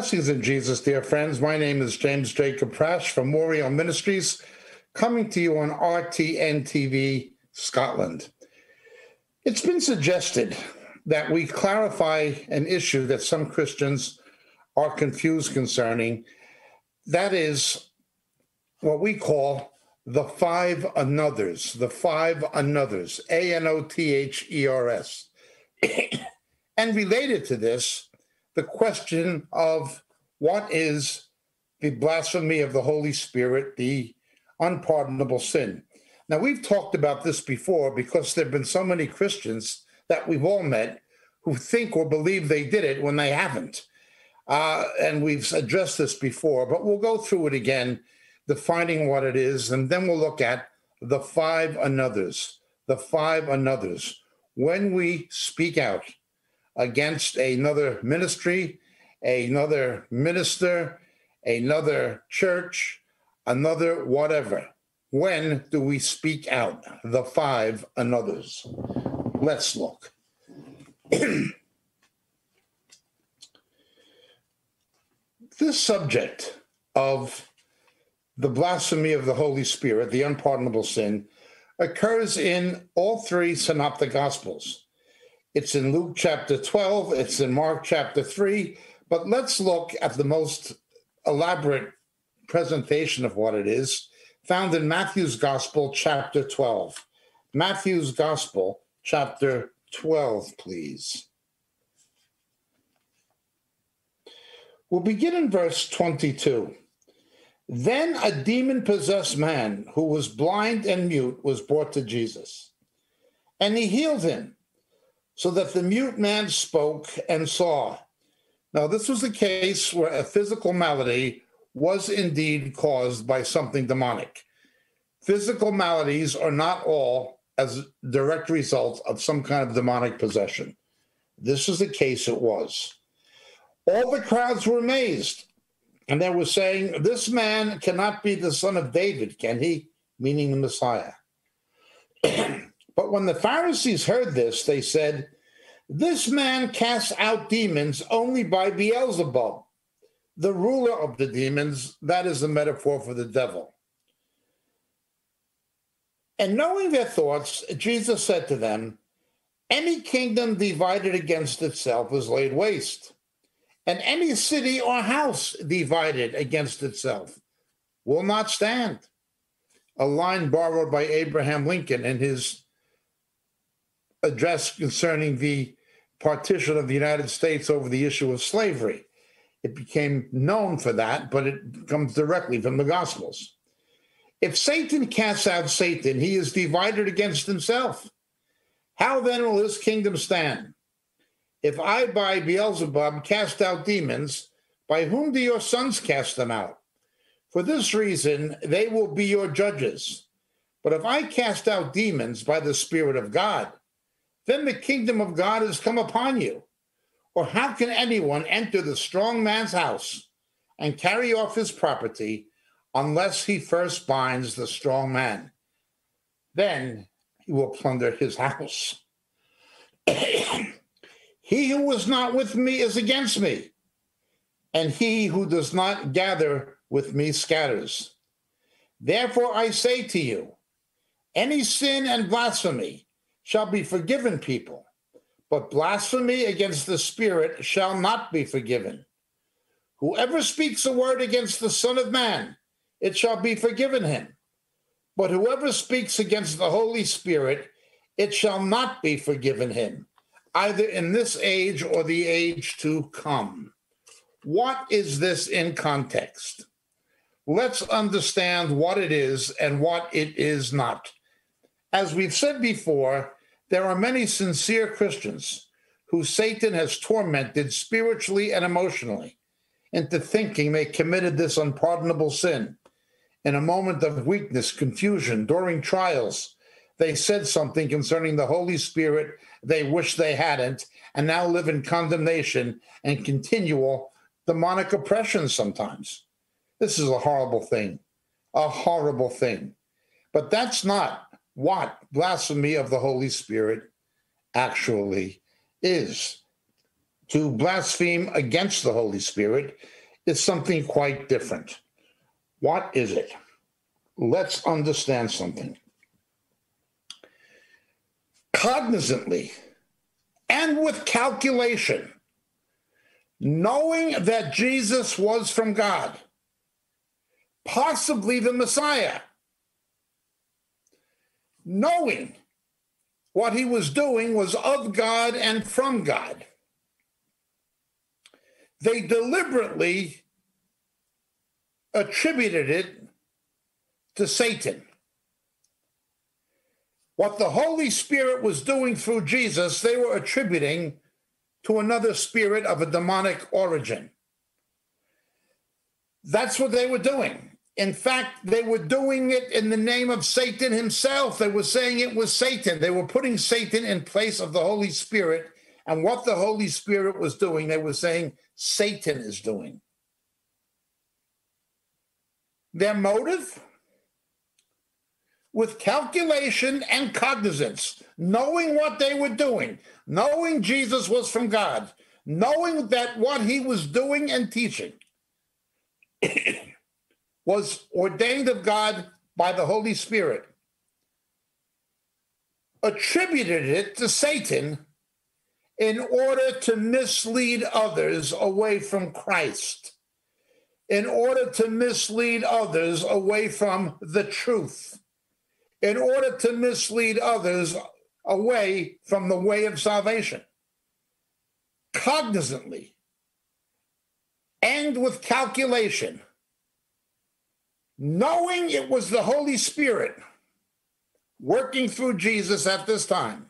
Blessings in Jesus, dear friends. My name is James Jacob Prasch from Moriel Ministries, coming to you on RTN TV Scotland. It's been suggested that we clarify an issue that some Christians are confused concerning. That is what we call the five anothers, the five anothers, A N O T H E R S. and related to this, the question of what is the blasphemy of the Holy Spirit, the unpardonable sin. Now, we've talked about this before because there have been so many Christians that we've all met who think or believe they did it when they haven't. Uh, and we've addressed this before, but we'll go through it again, defining what it is, and then we'll look at the five anothers. The five anothers. When we speak out against another ministry, another minister, another church, another whatever. When do we speak out? The five anothers. Let's look. this subject of the blasphemy of the Holy Spirit, the unpardonable sin, occurs in all three synoptic gospels. It's in Luke chapter 12, it's in Mark chapter 3, but let's look at the most elaborate presentation of what it is found in Matthew's Gospel, chapter 12. Matthew's Gospel, chapter 12, please. We'll begin in verse 22. Then a demon possessed man who was blind and mute was brought to Jesus, and he healed him so that the mute man spoke and saw. Now, this was a case where a physical malady was indeed caused by something demonic. Physical maladies are not all as direct result of some kind of demonic possession. This is the case it was. All the crowds were amazed, and they were saying, This man cannot be the son of David, can he? Meaning the Messiah. But when the Pharisees heard this, they said, This man casts out demons only by Beelzebub, the ruler of the demons. That is the metaphor for the devil. And knowing their thoughts, Jesus said to them, Any kingdom divided against itself is laid waste, and any city or house divided against itself will not stand. A line borrowed by Abraham Lincoln in his address concerning the partition of the United States over the issue of slavery. It became known for that, but it comes directly from the Gospels. If Satan casts out Satan, he is divided against himself. How then will his kingdom stand? If I by Beelzebub cast out demons, by whom do your sons cast them out? For this reason, they will be your judges. But if I cast out demons by the Spirit of God, then the kingdom of God has come upon you. Or how can anyone enter the strong man's house and carry off his property unless he first binds the strong man? Then he will plunder his house. he who was not with me is against me, and he who does not gather with me scatters. Therefore I say to you, any sin and blasphemy shall be forgiven people, but blasphemy against the Spirit shall not be forgiven. Whoever speaks a word against the Son of Man, it shall be forgiven him. But whoever speaks against the Holy Spirit, it shall not be forgiven him, either in this age or the age to come. What is this in context? Let's understand what it is and what it is not. As we've said before, there are many sincere Christians who Satan has tormented spiritually and emotionally into thinking they committed this unpardonable sin. In a moment of weakness, confusion, during trials, they said something concerning the Holy Spirit they wish they hadn't, and now live in condemnation and continual demonic oppression sometimes. This is a horrible thing, a horrible thing. But that's not what blasphemy of the Holy Spirit actually is. to blaspheme against the Holy Spirit is something quite different. What is it? Let's understand something. Cognizantly and with calculation, knowing that Jesus was from God, possibly the Messiah, knowing what he was doing was of God and from God. They deliberately attributed it to Satan. What the Holy Spirit was doing through Jesus, they were attributing to another spirit of a demonic origin. That's what they were doing. In fact, they were doing it in the name of Satan himself. They were saying it was Satan. They were putting Satan in place of the Holy Spirit. And what the Holy Spirit was doing, they were saying Satan is doing. Their motive? With calculation and cognizance, knowing what they were doing, knowing Jesus was from God, knowing that what he was doing and teaching was ordained of God by the Holy Spirit, attributed it to Satan in order to mislead others away from Christ, in order to mislead others away from the truth, in order to mislead others away from the way of salvation. Cognizantly and with calculation knowing it was the Holy Spirit working through Jesus at this time,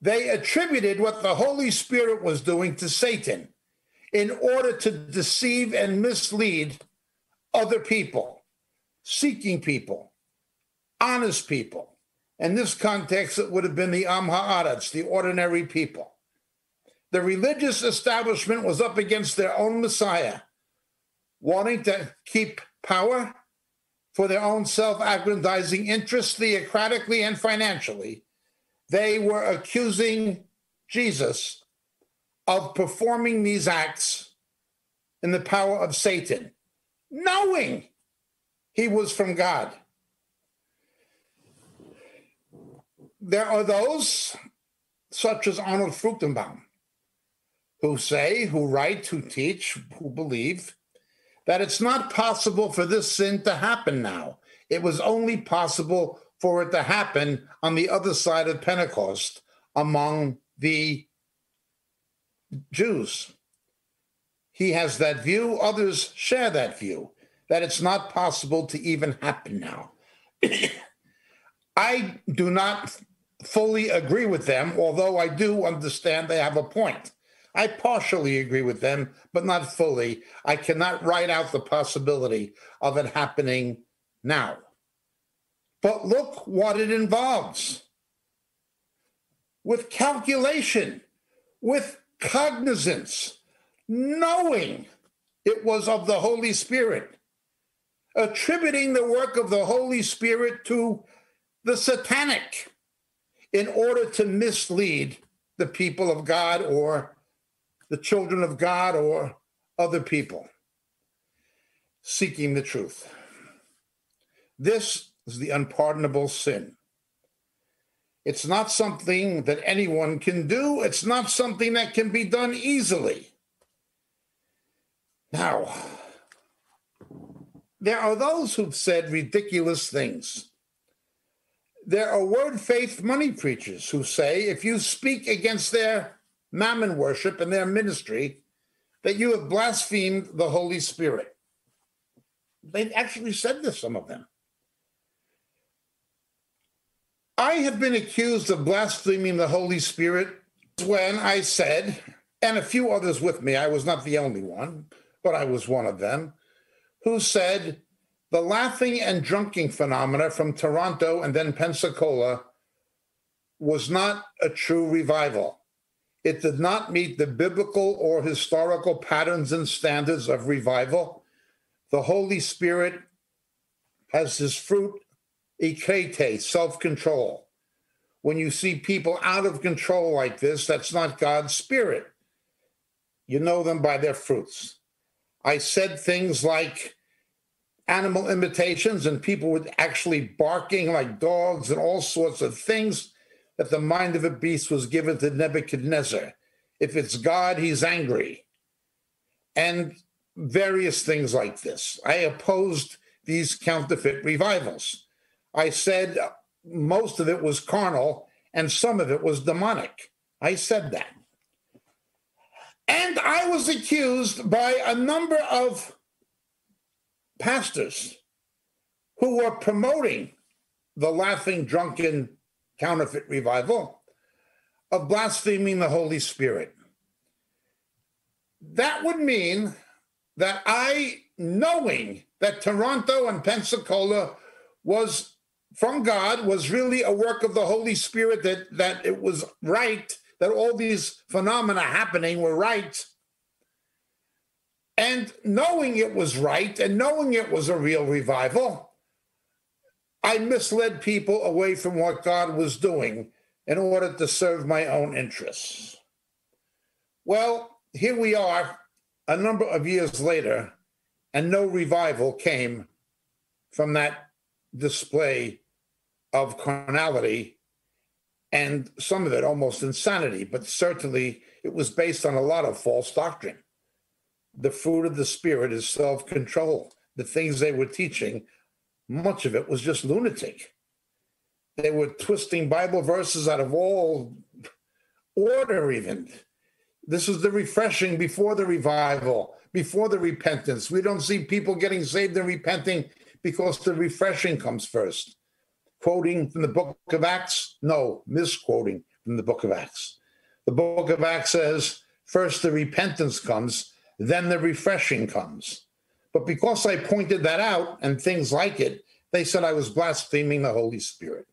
they attributed what the Holy Spirit was doing to Satan in order to deceive and mislead other people, seeking people, honest people. In this context, it would have been the Am Ha'aretz, the ordinary people. The religious establishment was up against their own Messiah, wanting to keep power for their own self aggrandizing interests, theocratically and financially, they were accusing Jesus of performing these acts in the power of Satan, knowing he was from God. There are those, such as Arnold Fruchtenbaum, who say, who write, who teach, who believe that it's not possible for this sin to happen now. It was only possible for it to happen on the other side of Pentecost among the Jews. He has that view, others share that view, that it's not possible to even happen now. I do not fully agree with them, although I do understand they have a point. I partially agree with them, but not fully. I cannot write out the possibility of it happening now. But look what it involves with calculation, with cognizance, knowing it was of the Holy Spirit, attributing the work of the Holy Spirit to the satanic in order to mislead the people of God or the children of God or other people seeking the truth. This is the unpardonable sin. It's not something that anyone can do, it's not something that can be done easily. Now, there are those who've said ridiculous things. There are word faith money preachers who say if you speak against their mammon worship and their ministry that you have blasphemed the Holy Spirit. They've actually said this, some of them. I have been accused of blaspheming the Holy Spirit when I said, and a few others with me, I was not the only one, but I was one of them, who said the laughing and drunking phenomena from Toronto and then Pensacola was not a true revival. It did not meet the biblical or historical patterns and standards of revival. The Holy Spirit has his fruit, enkrateia, self control. When you see people out of control like this, that's not God's Spirit. You know them by their fruits. I said things like animal imitations, and people were actually barking like dogs and all sorts of things that the mind of a beast was given to Nebuchadnezzar. If it's God, he's angry. And various things like this. I opposed these counterfeit revivals. I said most of it was carnal and some of it was demonic. I said that. And I was accused by a number of pastors who were promoting the laughing, drunken, counterfeit revival of blaspheming the Holy Spirit. That would mean that I, knowing that Toronto and Pensacola was from God, was really a work of the Holy Spirit, that, that it was right, that all these phenomena happening were right. And knowing it was right and knowing it was a real revival, I misled people away from what God was doing in order to serve my own interests. Well, here we are a number of years later, and no revival came from that display of carnality and some of it almost insanity, but certainly it was based on a lot of false doctrine. The fruit of the Spirit is self control. The things they were teaching, much of it was just lunatic. They were twisting Bible verses out of all order, even. This was the refreshing before the revival, before the repentance. We don't see people getting saved and repenting because the refreshing comes first. Quoting from the book of Acts? No, misquoting from the book of Acts. The book of Acts says, first the repentance comes, then the refreshing comes. But because I pointed that out and things like it, they said I was blaspheming the Holy Spirit.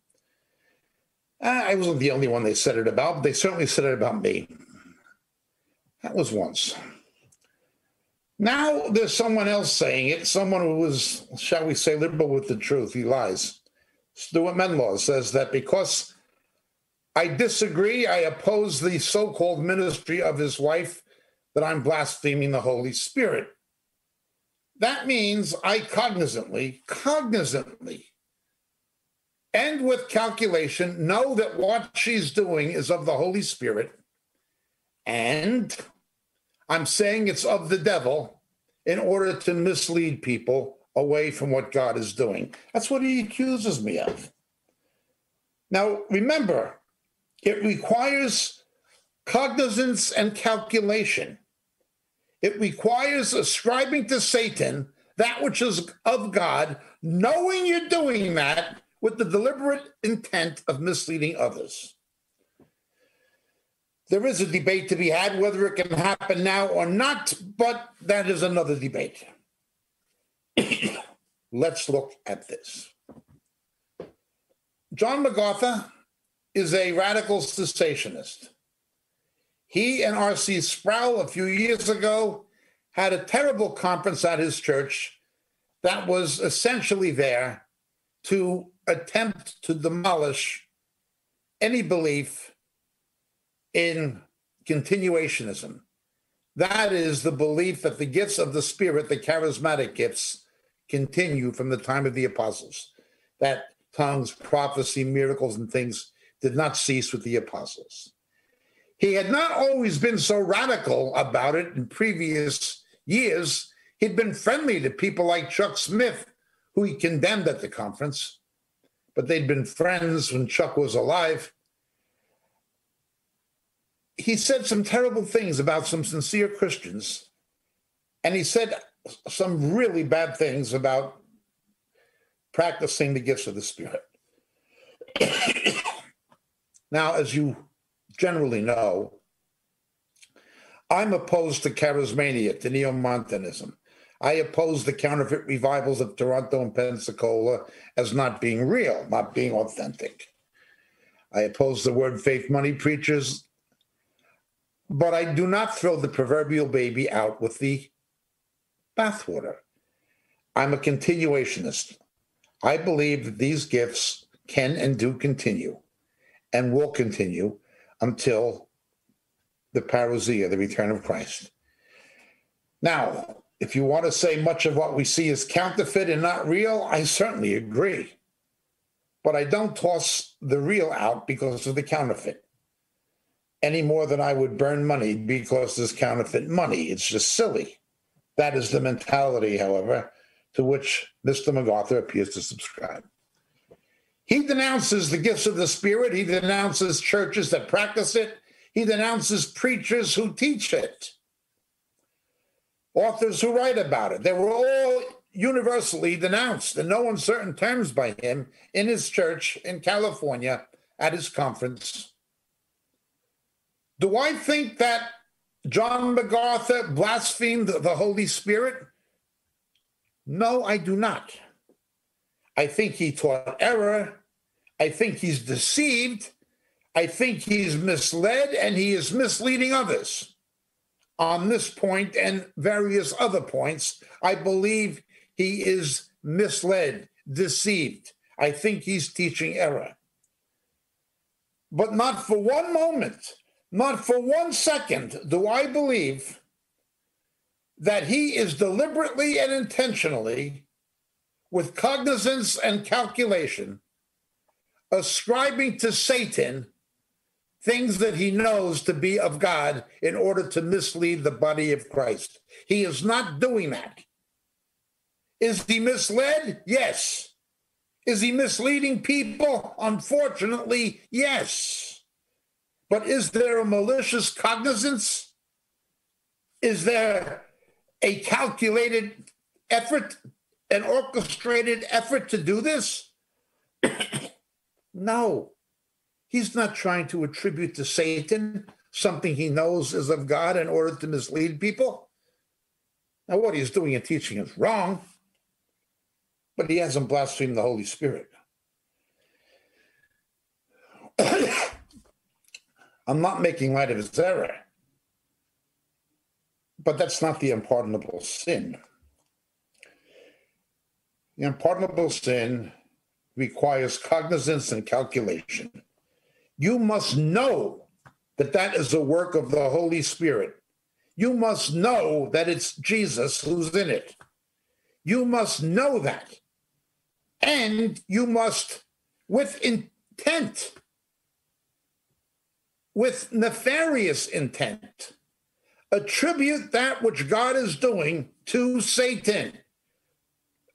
Ah, I wasn't the only one they said it about, but they certainly said it about me. That was once. Now there's someone else saying it, someone who was, shall we say, liberal with the truth. He lies. Stewart Menlaw says that because I disagree, I oppose the so called ministry of his wife, that I'm blaspheming the Holy Spirit. That means I cognizantly, cognizantly, and with calculation know that what she's doing is of the Holy Spirit and I'm saying it's of the devil in order to mislead people away from what God is doing. That's what he accuses me of. Now, remember, it requires cognizance and calculation. It requires ascribing to Satan that which is of God, knowing you're doing that with the deliberate intent of misleading others. There is a debate to be had whether it can happen now or not, but that is another debate. Let's look at this. John MacArthur is a radical cessationist. He and R.C. Sproul a few years ago had a terrible conference at his church that was essentially there to attempt to demolish any belief in continuationism. That is the belief that the gifts of the Spirit, the charismatic gifts, continue from the time of the apostles. That tongues, prophecy, miracles, and things did not cease with the apostles. He had not always been so radical about it in previous years. He'd been friendly to people like Chuck Smith, who he condemned at the conference, but they'd been friends when Chuck was alive he said some terrible things about some sincere Christians, and he said some really bad things about practicing the gifts of the Spirit. now, as you generally know, I'm opposed to charismania, to neo-Montanism. I oppose the counterfeit revivals of Toronto and Pensacola as not being real, not being authentic. I oppose the word faith money preachers but I do not throw the proverbial baby out with the bathwater. I'm a continuationist. I believe that these gifts can and do continue and will continue until the parousia, the return of Christ. Now, if you want to say much of what we see is counterfeit and not real, I certainly agree. But I don't toss the real out because of the counterfeit any more than I would burn money because there's counterfeit money. It's just silly. That is the mentality, however, to which Mr. MacArthur appears to subscribe. He denounces the gifts of the Spirit. He denounces churches that practice it. He denounces preachers who teach it, authors who write about it. They were all universally denounced in no uncertain terms by him in his church in California at his conference. Do I think that John MacArthur blasphemed the Holy Spirit? No, I do not. I think he taught error. I think he's deceived. I think he's misled and he is misleading others. On this point and various other points, I believe he is misled, deceived. I think he's teaching error. But not for one moment, not for one second do I believe that he is deliberately and intentionally, with cognizance and calculation, ascribing to Satan things that he knows to be of God in order to mislead the body of Christ. He is not doing that. Is he misled? Yes. Is he misleading people? Unfortunately, yes. But is there a malicious cognizance? Is there a calculated effort, an orchestrated effort to do this? no. He's not trying to attribute to Satan something he knows is of God in order to mislead people. Now, what he's doing and teaching is wrong, but he hasn't blasphemed the Holy Spirit. I'm not making light of his error. But that's not the unpardonable sin. The unpardonable sin requires cognizance and calculation. You must know that that is the work of the Holy Spirit. You must know that it's Jesus who's in it. You must know that. And you must, with intent, with nefarious intent, attribute that which God is doing to Satan.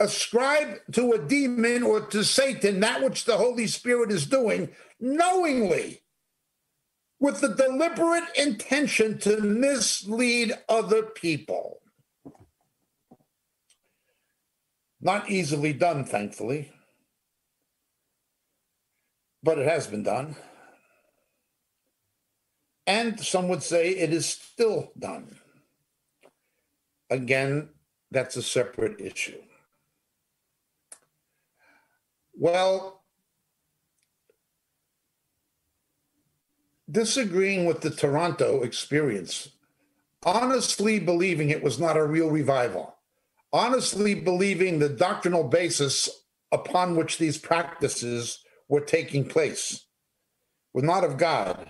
Ascribe to a demon or to Satan that which the Holy Spirit is doing knowingly with the deliberate intention to mislead other people. Not easily done, thankfully, but it has been done. And some would say it is still done. Again, that's a separate issue. Well, disagreeing with the Toronto experience, honestly believing it was not a real revival, honestly believing the doctrinal basis upon which these practices were taking place were not of God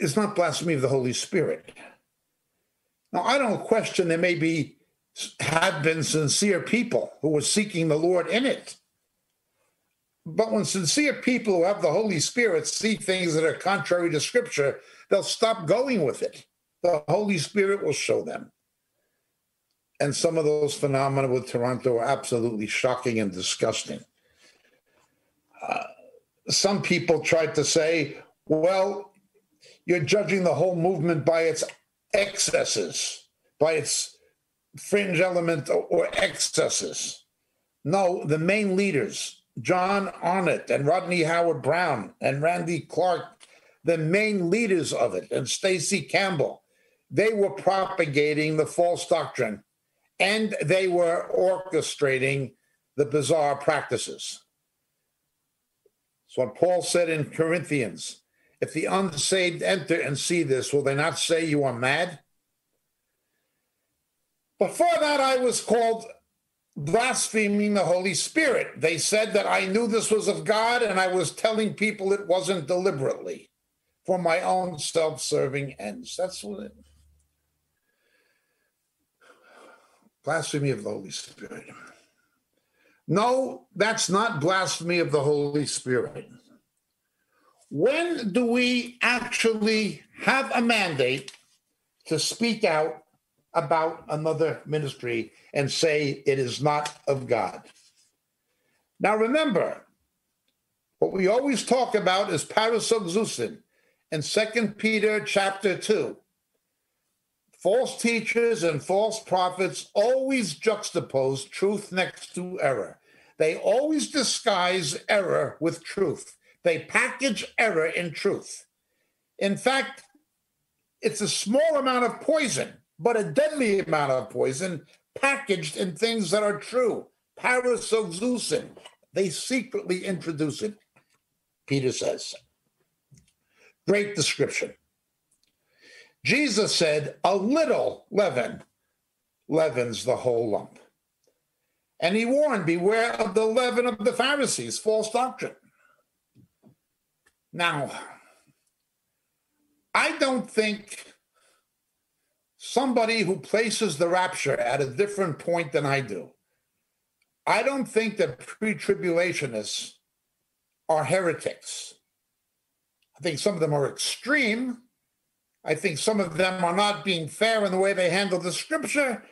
is not blasphemy of the Holy Spirit. Now, I don't question there may be have been sincere people who were seeking the Lord in it. But when sincere people who have the Holy Spirit see things that are contrary to Scripture, they'll stop going with it. The Holy Spirit will show them. And some of those phenomena with Toronto are absolutely shocking and disgusting. Uh, some people tried to say, well, you're judging the whole movement by its excesses, by its fringe element or excesses. No, the main leaders, John Arnott and Rodney Howard Browne and Randy Clark, the main leaders of it, and Stacey Campbell, they were propagating the false doctrine and they were orchestrating the bizarre practices. So what Paul said in Corinthians if the unsaved enter and see this, will they not say you are mad? Before that, I was called blaspheming the Holy Spirit. They said that I knew this was of God and I was telling people it wasn't deliberately for my own self serving ends. That's what it Blasphemy of the Holy Spirit. No, that's not blasphemy of the Holy Spirit. When do we actually have a mandate to speak out about another ministry and say it is not of God? Now remember, what we always talk about is pareisaxousin in Second Peter chapter 2 false teachers and false prophets always juxtapose truth next to error. They always disguise error with truth. They package error in truth. In fact, it's a small amount of poison, but a deadly amount of poison packaged in things that are true. Pareisaxousin. They secretly introduce it, Peter says. Great description. Jesus said, a little leaven leavens the whole lump. And he warned, beware of the leaven of the Pharisees, false doctrine. Now, I don't think somebody who places the rapture at a different point than I do, I don't think that pre tribulationists are heretics. I think some of them are extreme, I think some of them are not being fair in the way they handle the scripture,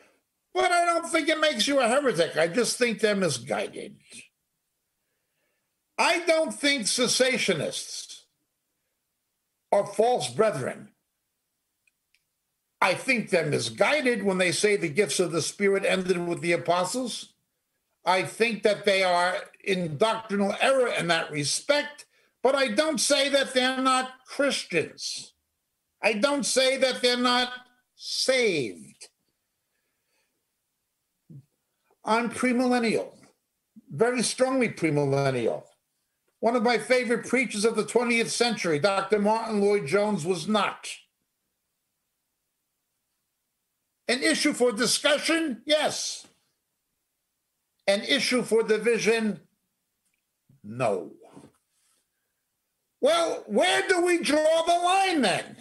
but I don't think it makes you a heretic. I just think they're misguided. I don't think cessationists are false brethren. I think they're misguided when they say the gifts of the Spirit ended with the apostles. I think that they are in doctrinal error in that respect, but I don't say that they're not Christians. I don't say that they're not saved. I'm premillennial, very strongly premillennial. One of my favorite preachers of the 20th century, Dr. Martyn Lloyd-Jones, was not. An issue for discussion? Yes. An issue for division? No. Well, where do we draw the line then?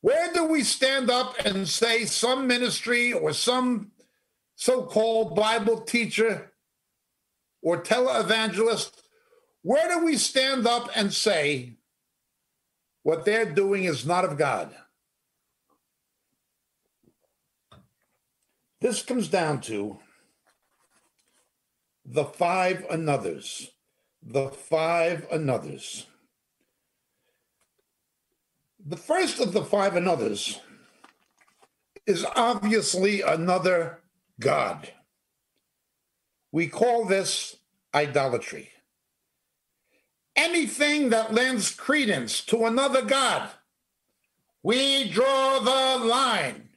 Where do we stand up and say some ministry or some so called Bible teacher or televangelist, where do we stand up and say what they're doing is not of God? This comes down to the five anothers. The five anothers. The first of the five anothers is obviously another God. We call this idolatry. Anything that lends credence to another God, we draw the line.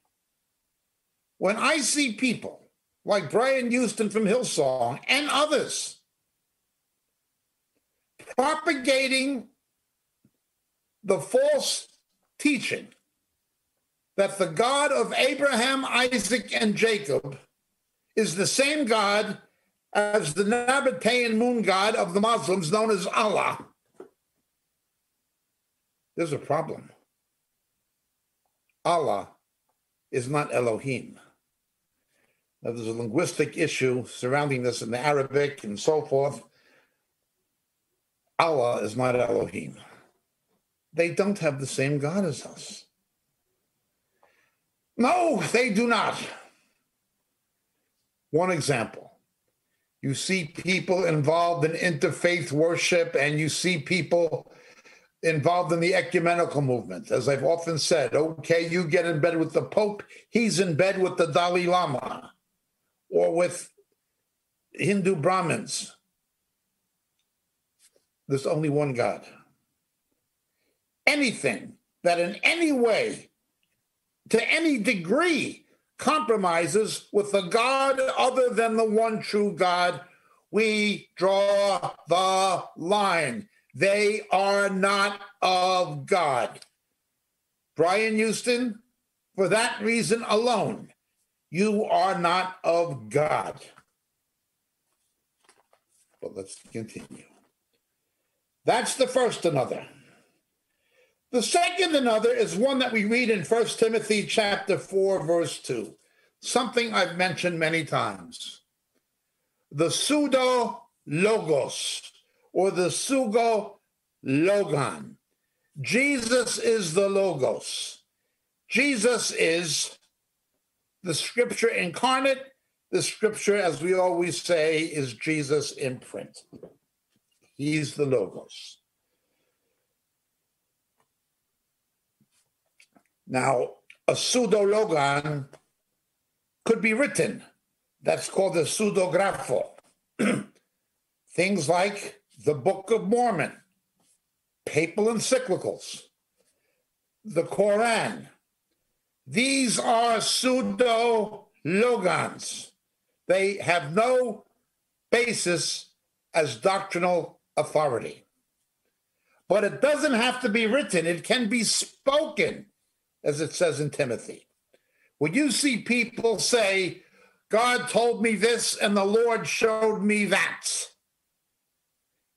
When I see people like Brian Houston from Hillsong and others propagating the false teaching that the God of Abraham, Isaac, and Jacob is the same God as the Nabatean moon god of the Muslims known as Allah. There's a problem. Allah is not Elohim. Now, there's a linguistic issue surrounding this in the Arabic and so forth. Allah is not Elohim they don't have the same God as us. No, they do not. One example you see people involved in interfaith worship, and you see people involved in the ecumenical movement. As I've often said, okay, you get in bed with the Pope, he's in bed with the Dalai Lama or with Hindu Brahmins. There's only one God anything that in any way, to any degree, compromises with the God other than the one true God, we draw the line. They are not of God. Brian Houston, for that reason alone, you are not of God. But let's continue. That's the first another. The second another is one that we read in 1 Timothy chapter 4, verse 2. something I've mentioned many times the pseudo logos or the pseudo logon. Jesus is the logos. Jesus is the scripture incarnate. The scripture, as we always say, is Jesus in print. He's the logos. Now, a pseudologon could be written. That's called a pseudographo. Things like the Book of Mormon, papal encyclicals, the Koran. These are pseudo logons. They have no basis as doctrinal authority. But it doesn't have to be written, it can be spoken, as it says in Timothy. When you see people say, God told me this and the Lord showed me that,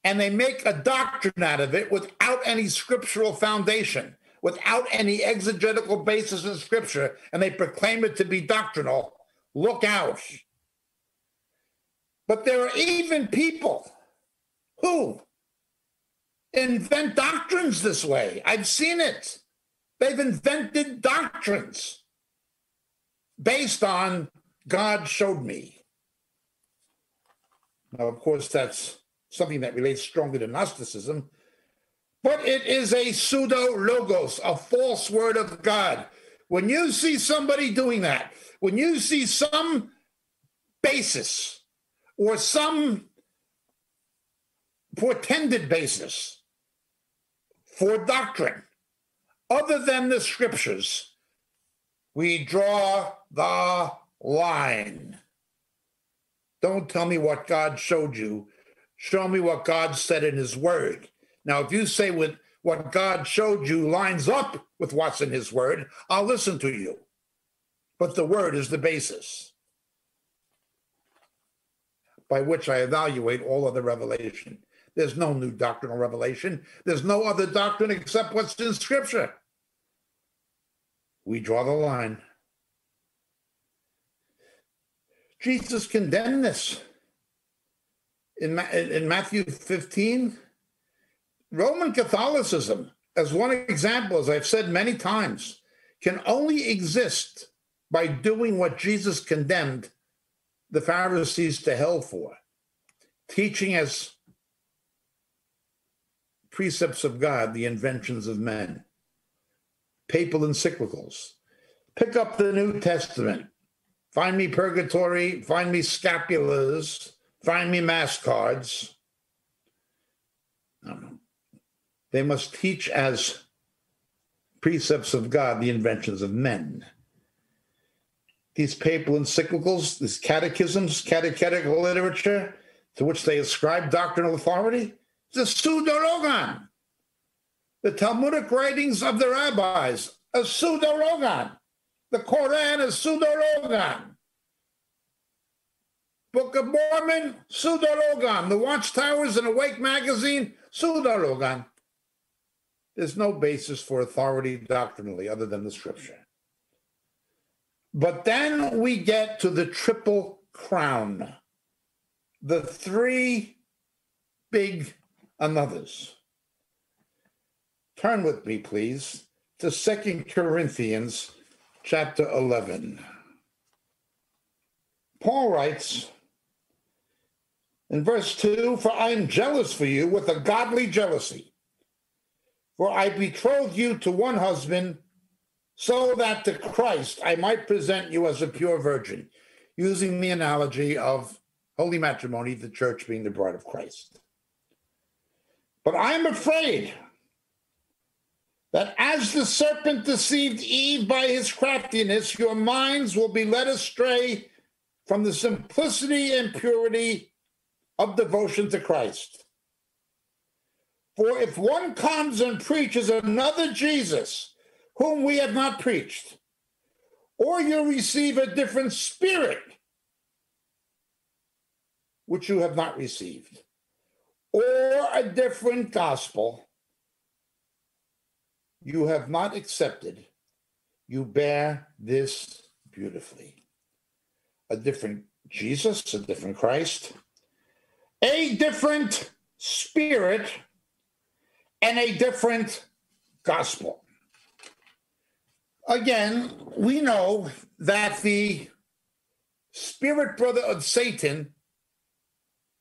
and they make a doctrine out of it without any scriptural foundation, without any exegetical basis in scripture, and they proclaim it to be doctrinal, look out. But there are even people who invent doctrines this way. I've seen it. They've invented doctrines based on God showed me. Now, of course, that's something that relates strongly to Gnosticism, but it is a pseudo logos, a false word of God. When you see somebody doing that, when you see some basis or some portended basis for doctrine other than the scriptures, we draw the line. Don't tell me what God showed you. Show me what God said in his word. Now, if you say with what God showed you lines up with what's in his word, I'll listen to you. But the word is the basis by which I evaluate all other revelation. There's no new doctrinal revelation. There's no other doctrine except what's in scripture. We draw the line. Jesus condemned this in, in Matthew 15. Roman Catholicism, as one example, as I've said many times, can only exist by doing what Jesus condemned the Pharisees to hell for teaching as precepts of God the inventions of men papal encyclicals. Pick up the New Testament. Find me purgatory, find me scapulars, find me mass cards. Um, They must teach as precepts of God the inventions of men. These papal encyclicals, these catechisms, catechetical literature to which they ascribe doctrinal authority, a pseudologon the Talmudic writings of the rabbis, a pseudologon. The Quran is pseudologon. Book of Mormon, pseudologon. The Watchtowers and Awake magazine, pseudologon. There's no basis for authority doctrinally other than the scripture. But then we get to the triple crown, the three big anothers. Turn with me, please, to Second Corinthians chapter 11. Paul writes in verse 2 For I am jealous for you with a godly jealousy. For I betrothed you to one husband, so that to Christ I might present you as a pure virgin, using the analogy of holy matrimony, the church being the bride of Christ. But I am afraid that as the serpent deceived Eve by his craftiness, your minds will be led astray from the simplicity and purity of devotion to Christ. For if one comes and preaches another Jesus, whom we have not preached, or you receive a different spirit, which you have not received, or a different gospel, you have not accepted, you bear this beautifully. a different Jesus, a different Christ, a different spirit, and a different gospel. Again, we know that the spirit brother of Satan,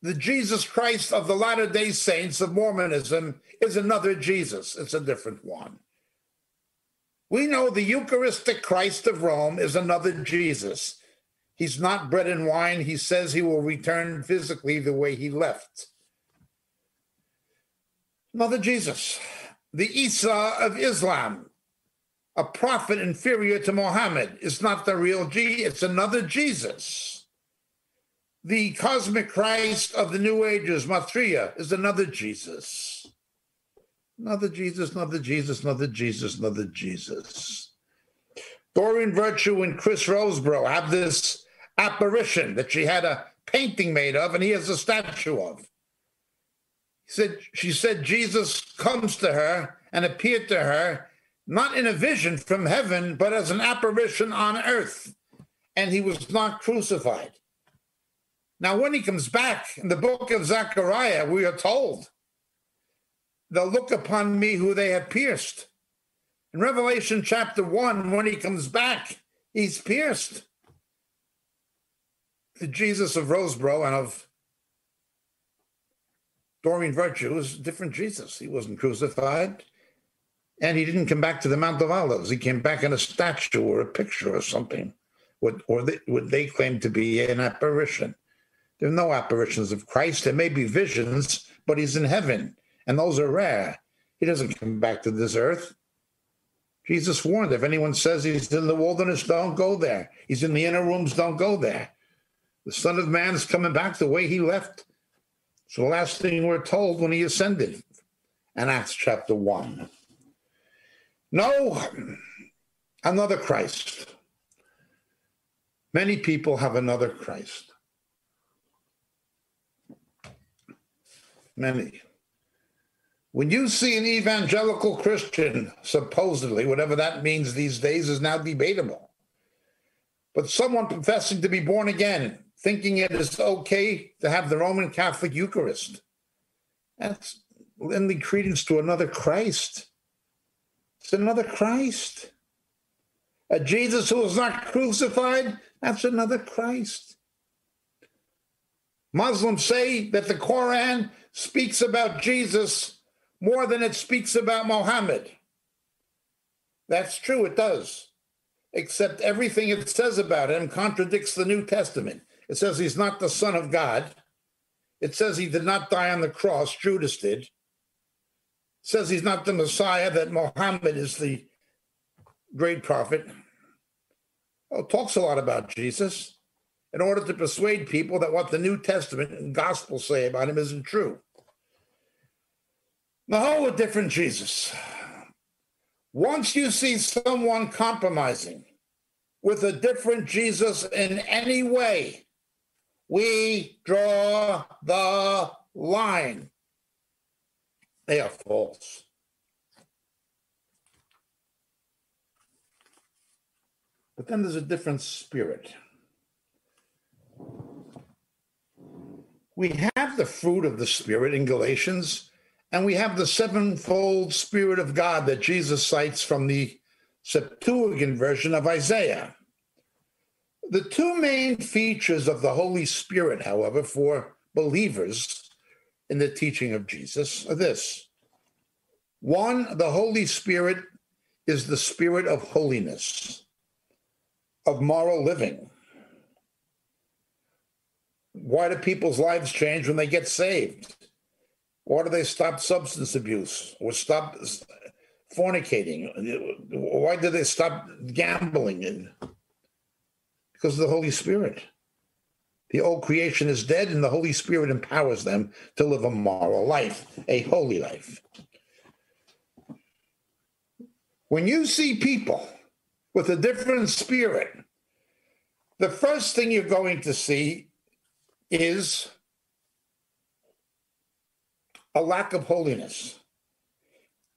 the Jesus Christ of the Latter day Saints of Mormonism, is another Jesus. It's a different one. We know the Eucharistic Christ of Rome is another Jesus. He's not bread and wine. He says he will return physically the way he left. Another Jesus, the Isa of Islam, a prophet inferior to Muhammad, is not the real G, it's another Jesus. The cosmic Christ of the New Ages, Maitreya, is another Jesus. Another Jesus, another Jesus, another Jesus, another Jesus. Doreen Virtue and Chris Rosebrough have this apparition that she had a painting made of, and he has a statue of. Said, she said Jesus comes to her and appeared to her not in a vision from heaven, but as an apparition on earth, and he was not crucified. Now, when he comes back in the book of Zechariah, we are told, they'll look upon me who they have pierced. In Revelation chapter 1, when he comes back, he's pierced. The Jesus of Rosebrough and of Doreen Virtue is a different Jesus. He wasn't crucified. And he didn't come back to the Mount of Olives. He came back in a statue or a picture or something, what, or what they claim to be an apparition. There are no apparitions of Christ. There may be visions, but he's in heaven, and those are rare. He doesn't come back to this earth. Jesus warned if anyone says he's in the wilderness, don't go there. He's in the inner rooms, don't go there. The Son of Man is coming back the way he left. So the last thing we're told when he ascended in Acts chapter 1. No, another Christ. Many people have another Christ. Many. When you see an evangelical Christian, supposedly, whatever that means these days is now debatable, but someone professing to be born again, thinking it is okay to have the Roman Catholic Eucharist, that's lending credence to another Christ. It's another Christ. A Jesus who was not crucified, that's another Christ. Muslims say that the Quran speaks about Jesus more than it speaks about Mohammed. That's true, it does. Except everything it says about him contradicts the New Testament. It says he's not the Son of God. It says he did not die on the cross, Judas did It says he's not the Messiah, that Muhammad is the great prophet. Oh, well, talks a lot about Jesus in order to persuade people that what the New Testament and Gospel say about him isn't true. No, a different Jesus. Once you see someone compromising with a different Jesus in any way, we draw the line. They are false. But then there's a different spirit. We have the fruit of the Spirit in Galatians, and we have the sevenfold Spirit of God that Jesus cites from the Septuagint version of Isaiah. The two main features of the Holy Spirit, however, for believers in the teaching of Jesus are this one, the Holy Spirit is the spirit of holiness, of moral living. Why do people's lives change when they get saved? Why do they stop substance abuse or stop fornicating? Why do they stop gambling? Because of the Holy Spirit. The old creation is dead, and the Holy Spirit empowers them to live a moral life, a holy life. When you see people with a different spirit, the first thing you're going to see is a lack of holiness.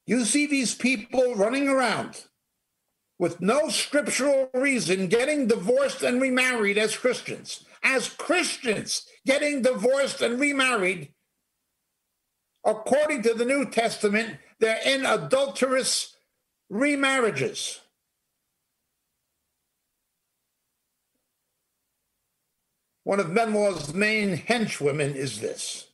You see these people running around with no scriptural reason getting divorced and remarried as Christians. As Christians getting divorced and remarried, according to the New Testament, they're in adulterous remarriages. One of Menlaw's main henchwomen is this.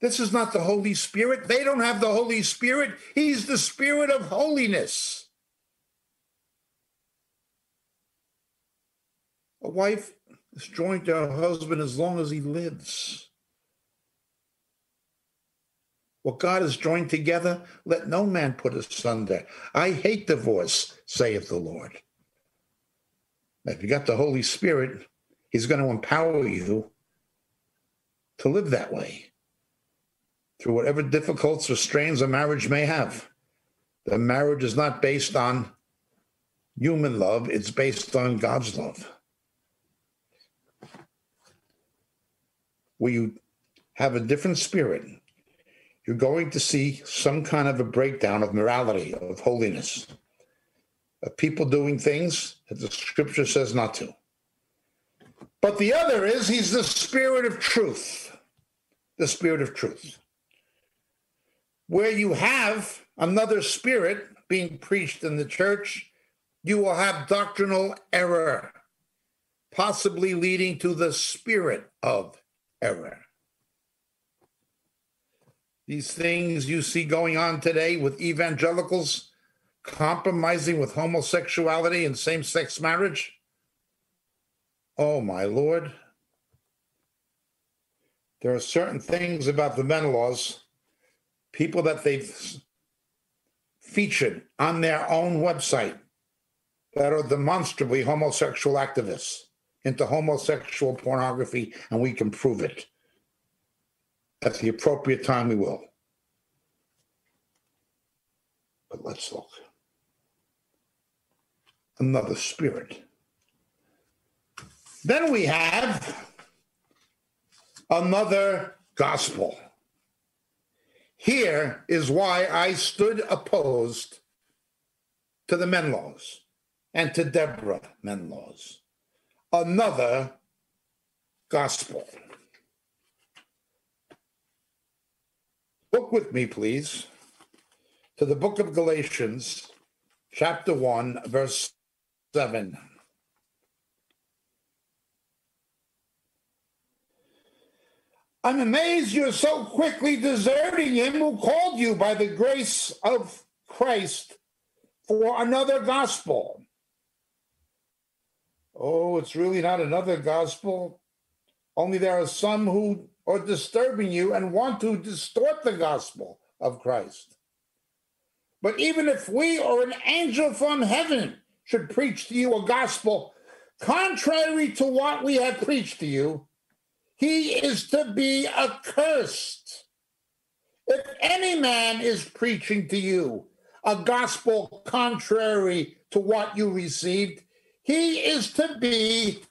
This is not the Holy Spirit. They don't have the Holy Spirit. He's the Spirit of holiness. A wife is joined to her husband as long as he lives. What God has joined together, let no man put asunder. I hate divorce, saith the Lord. If you got the Holy Spirit, He's going to empower you to live that way through whatever difficulties or strains a marriage may have. The marriage is not based on human love, it's based on God's love. Where you have a different spirit, you're going to see some kind of a breakdown of morality, of holiness of people doing things that the scripture says not to. But the other is he's the spirit of truth, the spirit of truth. Where you have another spirit being preached in the church, you will have doctrinal error, possibly leading to the spirit of error. These things you see going on today with evangelicals compromising with homosexuality and same sex marriage? Oh, my Lord. There are certain things about the Menelaws, people that they've featured on their own website that are demonstrably homosexual activists into homosexual pornography, and we can prove it. At the appropriate time, we will. But let's look another spirit. Then we have another gospel. Here is why I stood opposed to the Menlaws and to Deborah Menlaws. Another gospel. Look with me, please, to the book of Galatians, chapter 1, verse 7. I'm amazed you're so quickly deserting him who called you by the grace of Christ for another gospel. Oh, it's really not another gospel. Only there are some who are disturbing you and want to distort the gospel of Christ. But even if we or an angel from heaven should preach to you a gospel contrary to what we have preached to you, he is to be accursed. If any man is preaching to you a gospel contrary to what you received, he is to be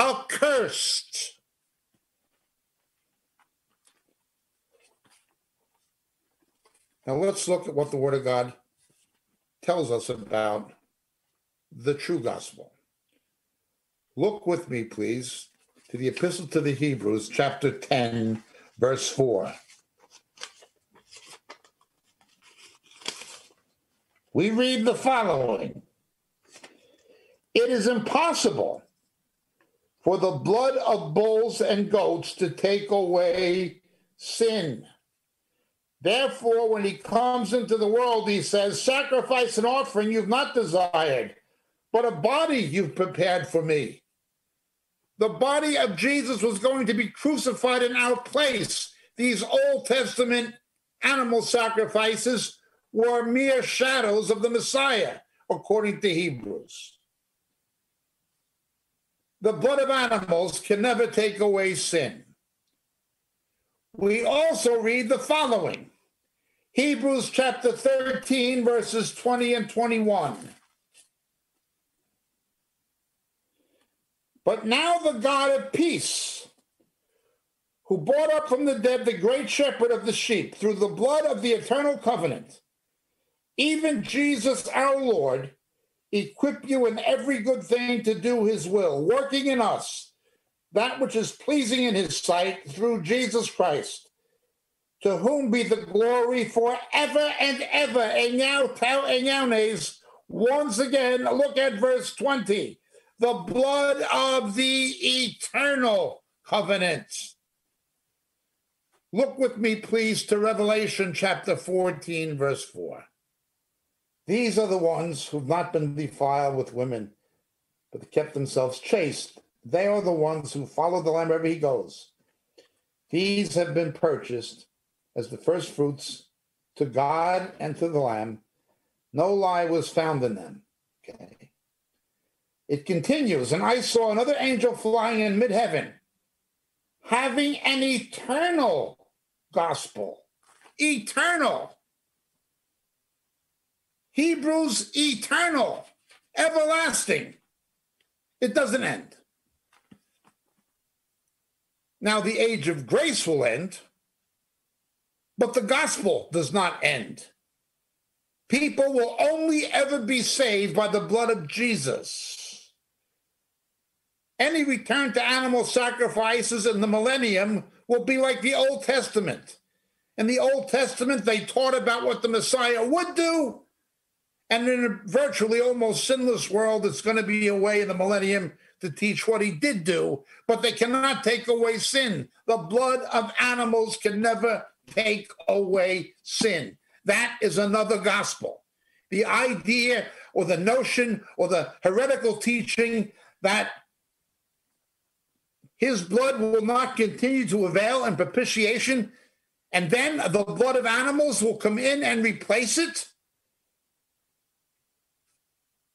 accursed. Now let's look at what the Word of God tells us about the true gospel. Look with me, please, to the Epistle to the Hebrews, chapter 10, verse 4. We read the following It is impossible for the blood of bulls and goats to take away sin. Therefore, when he comes into the world, he says, Sacrifice and offering you've not desired but a body you've prepared for me. The body of Jesus was going to be crucified in our place. These Old Testament animal sacrifices were mere shadows of the Messiah, according to Hebrews. The blood of animals can never take away sin. We also read the following Hebrews chapter 13, verses 20 and 21. But now the God of peace, who brought up from the dead the great shepherd of the sheep through the blood of the eternal covenant, even Jesus our Lord, equip you in every good thing to do his will, working in us that which is pleasing in his sight through Jesus Christ, to whom be the glory forever and ever. And now, tell now, once again, look at verse 20 the blood of the eternal covenant. Look with me, please, to Revelation chapter 14, verse 4. These are the ones who've not been defiled with women, but kept themselves chaste. They are the ones who follow the Lamb wherever he goes. These have been purchased as the first fruits to God and to the Lamb. No lie was found in them. Okay. It continues, and I saw another angel flying in mid heaven, having an eternal gospel. Eternal. Hebrews eternal, everlasting. It doesn't end. Now, the age of grace will end, but the gospel does not end. People will only ever be saved by the blood of Jesus. Any return to animal sacrifices in the millennium will be like the Old Testament. In the Old Testament, they taught about what the Messiah would do, and in a virtually almost sinless world, it's going to be a way in the millennium to teach what he did do, but they cannot take away sin. The blood of animals can never take away sin. That is another gospel. The idea or the notion or the heretical teaching that his blood will not continue to avail in propitiation, and then the blood of animals will come in and replace it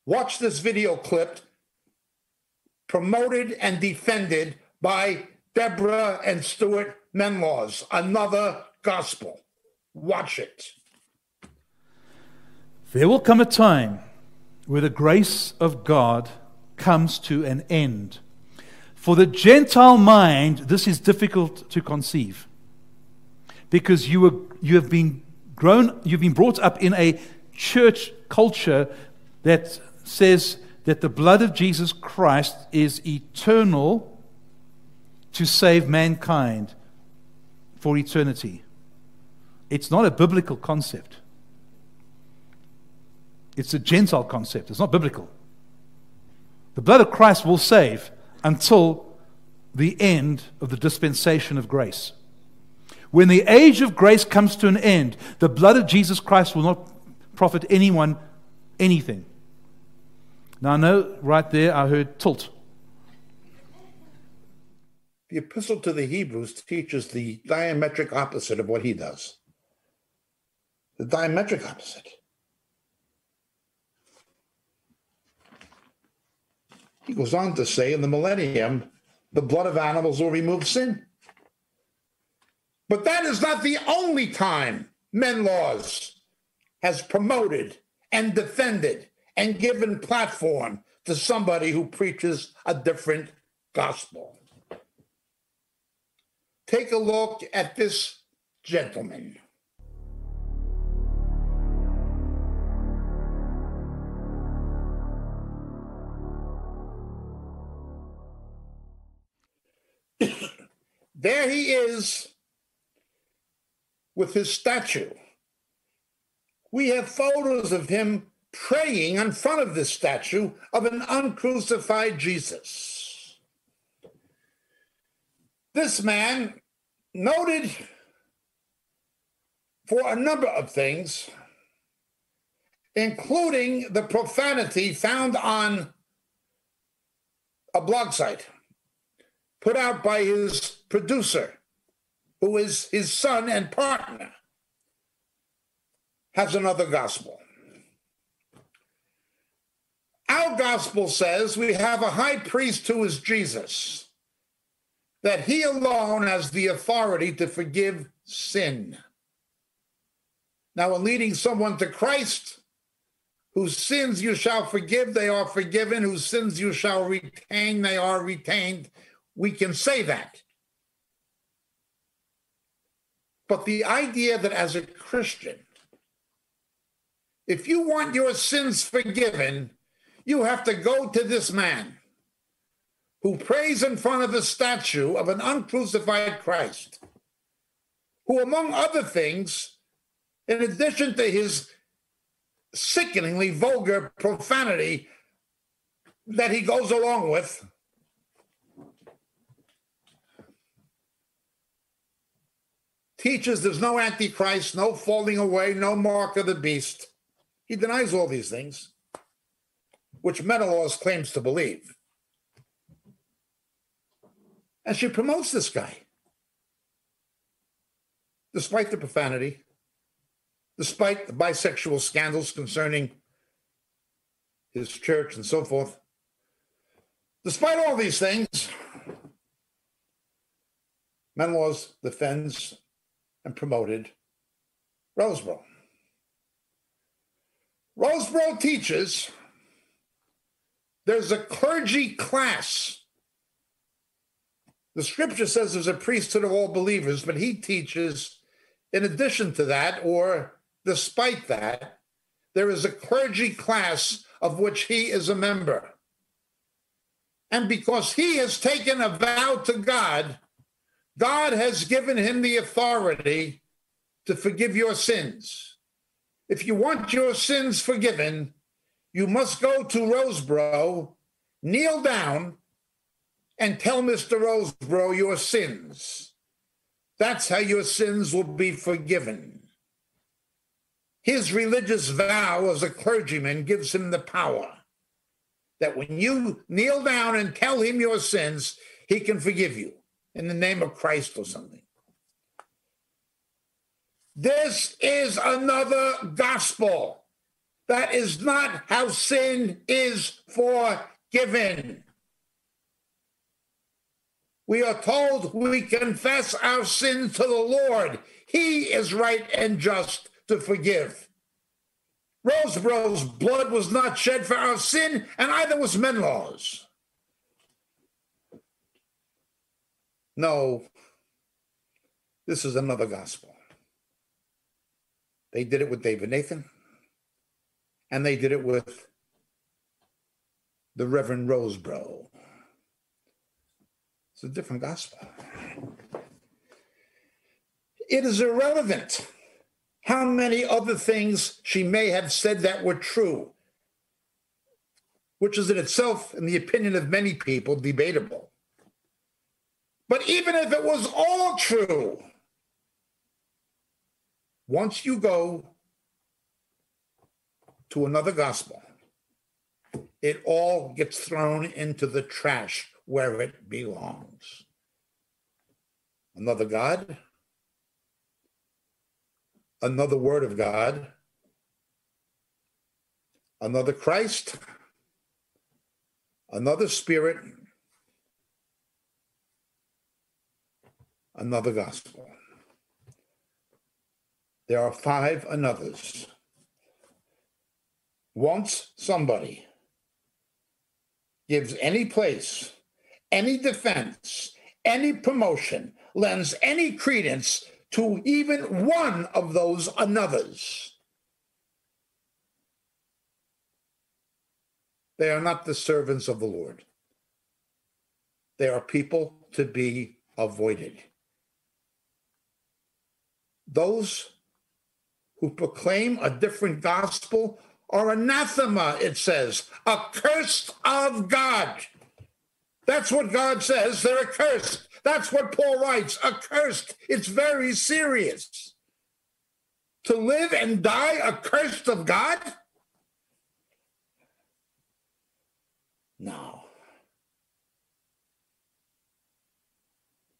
Watch this video clip promoted and defended by Deborah and Stuart Menlaws, another gospel. Watch it. There will come a time where the grace of God comes to an end. For the Gentile mind, this is difficult to conceive because you, were, you have been grown, you've been brought up in a church culture that says that the blood of Jesus Christ is eternal to save mankind for eternity. It's not a biblical concept. It's a Gentile concept. It's not biblical. The blood of Christ will save until the end of the dispensation of grace. When the age of grace comes to an end, the blood of Jesus Christ will not profit anyone anything. Now, I know right there I heard tilt. The epistle to the Hebrews teaches the diametric opposite of what he does. The diametric opposite. He goes on to say in the millennium, the blood of animals will remove sin. But that is not the only time Menlaws has promoted and defended and given platform to somebody who preaches a different gospel. Take a look at this gentleman. There he is with his statue. We have photos of him praying in front of this statue of an uncrucified Jesus. This man, noted for a number of things, including the profanity found on a blog site put out by his producer, who is his son and partner, has another gospel. Our gospel says we have a high priest who is Jesus, that he alone has the authority to forgive sin. Now, in leading someone to Christ, whose sins you shall forgive, they are forgiven, whose sins you shall retain, they are retained. We can say that. But the idea that as a Christian, if you want your sins forgiven, you have to go to this man who prays in front of a statue of an uncrucified Christ, who, among other things, in addition to his sickeningly vulgar profanity that he goes along with, teaches there's no antichrist, no falling away, no mark of the beast. He denies all these things, which Menelaus claims to believe. And she promotes this guy, despite the profanity, despite the bisexual scandals concerning his church and so forth. Despite all these things, Menelaus defends and promoted Rosebrough. Rosebrough teaches there's a clergy class. The scripture says there's a priesthood of all believers, but he teaches, in addition to that, or despite that, there is a clergy class of which he is a member. And because he has taken a vow to God God has given him the authority to forgive your sins. If you want your sins forgiven, you must go to Rosebrough, kneel down, and tell Mr. Rosebrough your sins. That's how your sins will be forgiven. His religious vow as a clergyman gives him the power that when you kneel down and tell him your sins, he can forgive you in the name of Christ or something. This is another gospel. That is not how sin is forgiven. We are told we confess our sins to the Lord. He is right and just to forgive. Rosebrough's blood was not shed for our sin, and either was Menelau's. No, this is another gospel. They did it with David Nathan, and they did it with the Reverend Rosebrough. It's a different gospel. It is irrelevant how many other things she may have said that were true, which is in itself, in the opinion of many people, debatable. But even if it was all true, once you go to another gospel, it all gets thrown into the trash where it belongs. Another God, another word of God, another Christ, another spirit, another gospel. There are five anothers. Once somebody gives any place, any defense, any promotion, lends any credence to even one of those anothers, they are not the servants of the Lord. They are people to be avoided those who proclaim a different gospel are anathema, it says, accursed of God. That's what God says. They're accursed. That's what Paul writes accursed. It's very serious. To live and die accursed of God? No.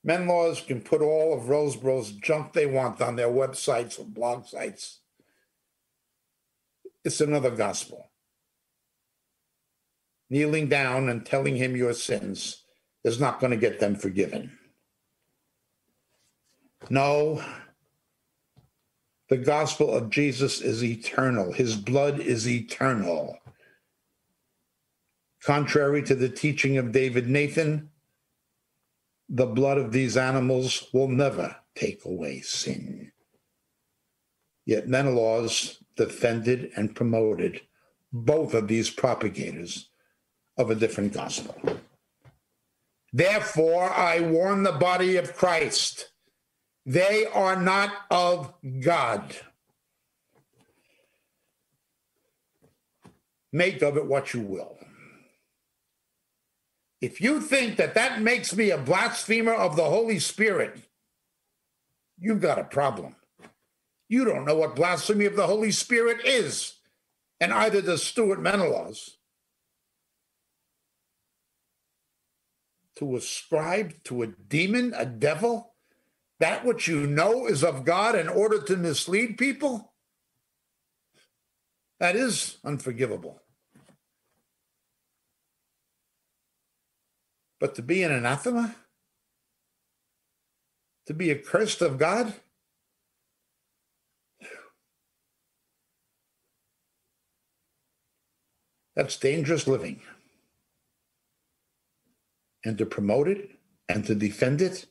Menelaus can put all of Rosebrough's junk they want on their websites or blog sites. It's another gospel. Kneeling down and telling him your sins is not going to get them forgiven. No, the gospel of Jesus is eternal. His blood is eternal. Contrary to the teaching of David Nathan, the blood of these animals will never take away sin. Yet Menelaus defended, and promoted both of these propagators of a different gospel. Therefore, I warn the body of Christ they are not of God. Make of it what you will. If you think that that makes me a blasphemer of the Holy Spirit, you've got a problem. You don't know what blasphemy of the Holy Spirit is, and either does Stuart Menelaus. To ascribe to a demon, a devil, that which you know is of God in order to mislead people, that is unforgivable. But to be an anathema, to be accursed of God, that's dangerous living. And to promote it and to defend it,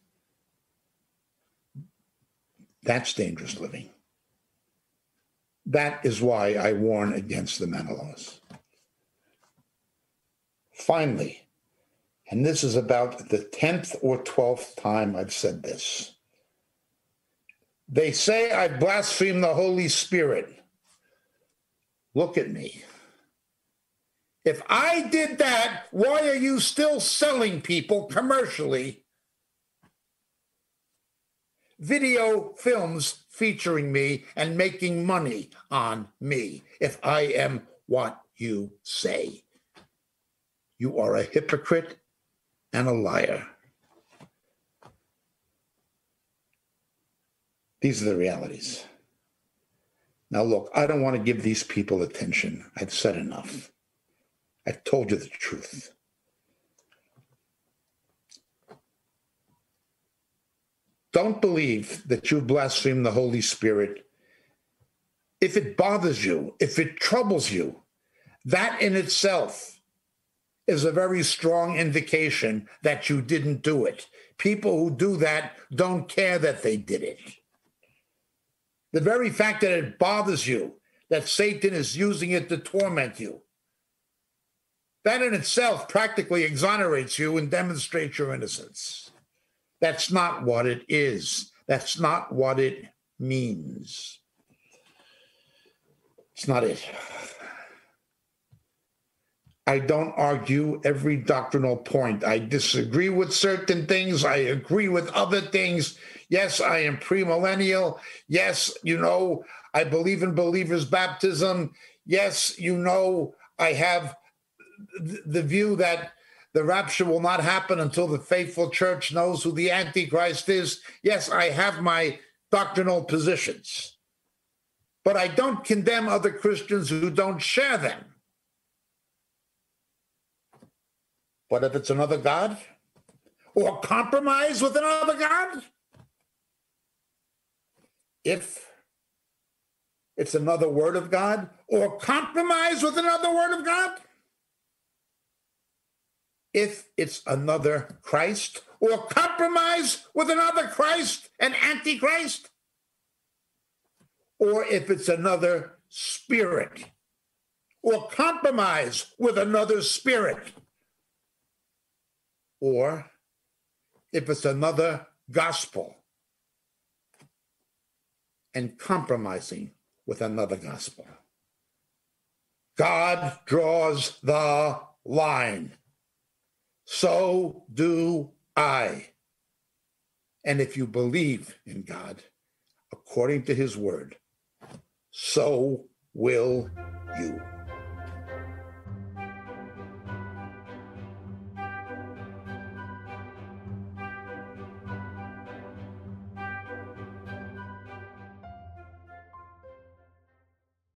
that's dangerous living. That is why I warn against the Menelaus. Finally, and this is about the 10th or 12th time I've said this. They say I blaspheme the Holy Spirit. Look at me. If I did that, why are you still selling people commercially video films featuring me and making money on me if I am what you say? You are a hypocrite and a liar. These are the realities. Now, look, I don't want to give these people attention. I've said enough. I've told you the truth. Don't believe that you blaspheme the Holy Spirit. If it bothers you, if it troubles you, that in itself is a very strong indication that you didn't do it. People who do that don't care that they did it. The very fact that it bothers you, that Satan is using it to torment you, that in itself practically exonerates you and demonstrates your innocence. That's not what it is. That's not what it means. It's not it. I don't argue every doctrinal point. I disagree with certain things. I agree with other things. Yes, I am premillennial. Yes, you know, I believe in believers' baptism. Yes, you know, I have the view that the rapture will not happen until the faithful church knows who the Antichrist is. Yes, I have my doctrinal positions, but I don't condemn other Christians who don't share them. But if it's another God? Or compromise with another God, if it's another word of God or compromise with another word of God, if it's another Christ or compromise with another Christ and Antichrist, or if it's another spirit or compromise with another spirit or if it's another gospel and compromising with another gospel. God draws the line. So do I. And if you believe in God according to his word, so will you.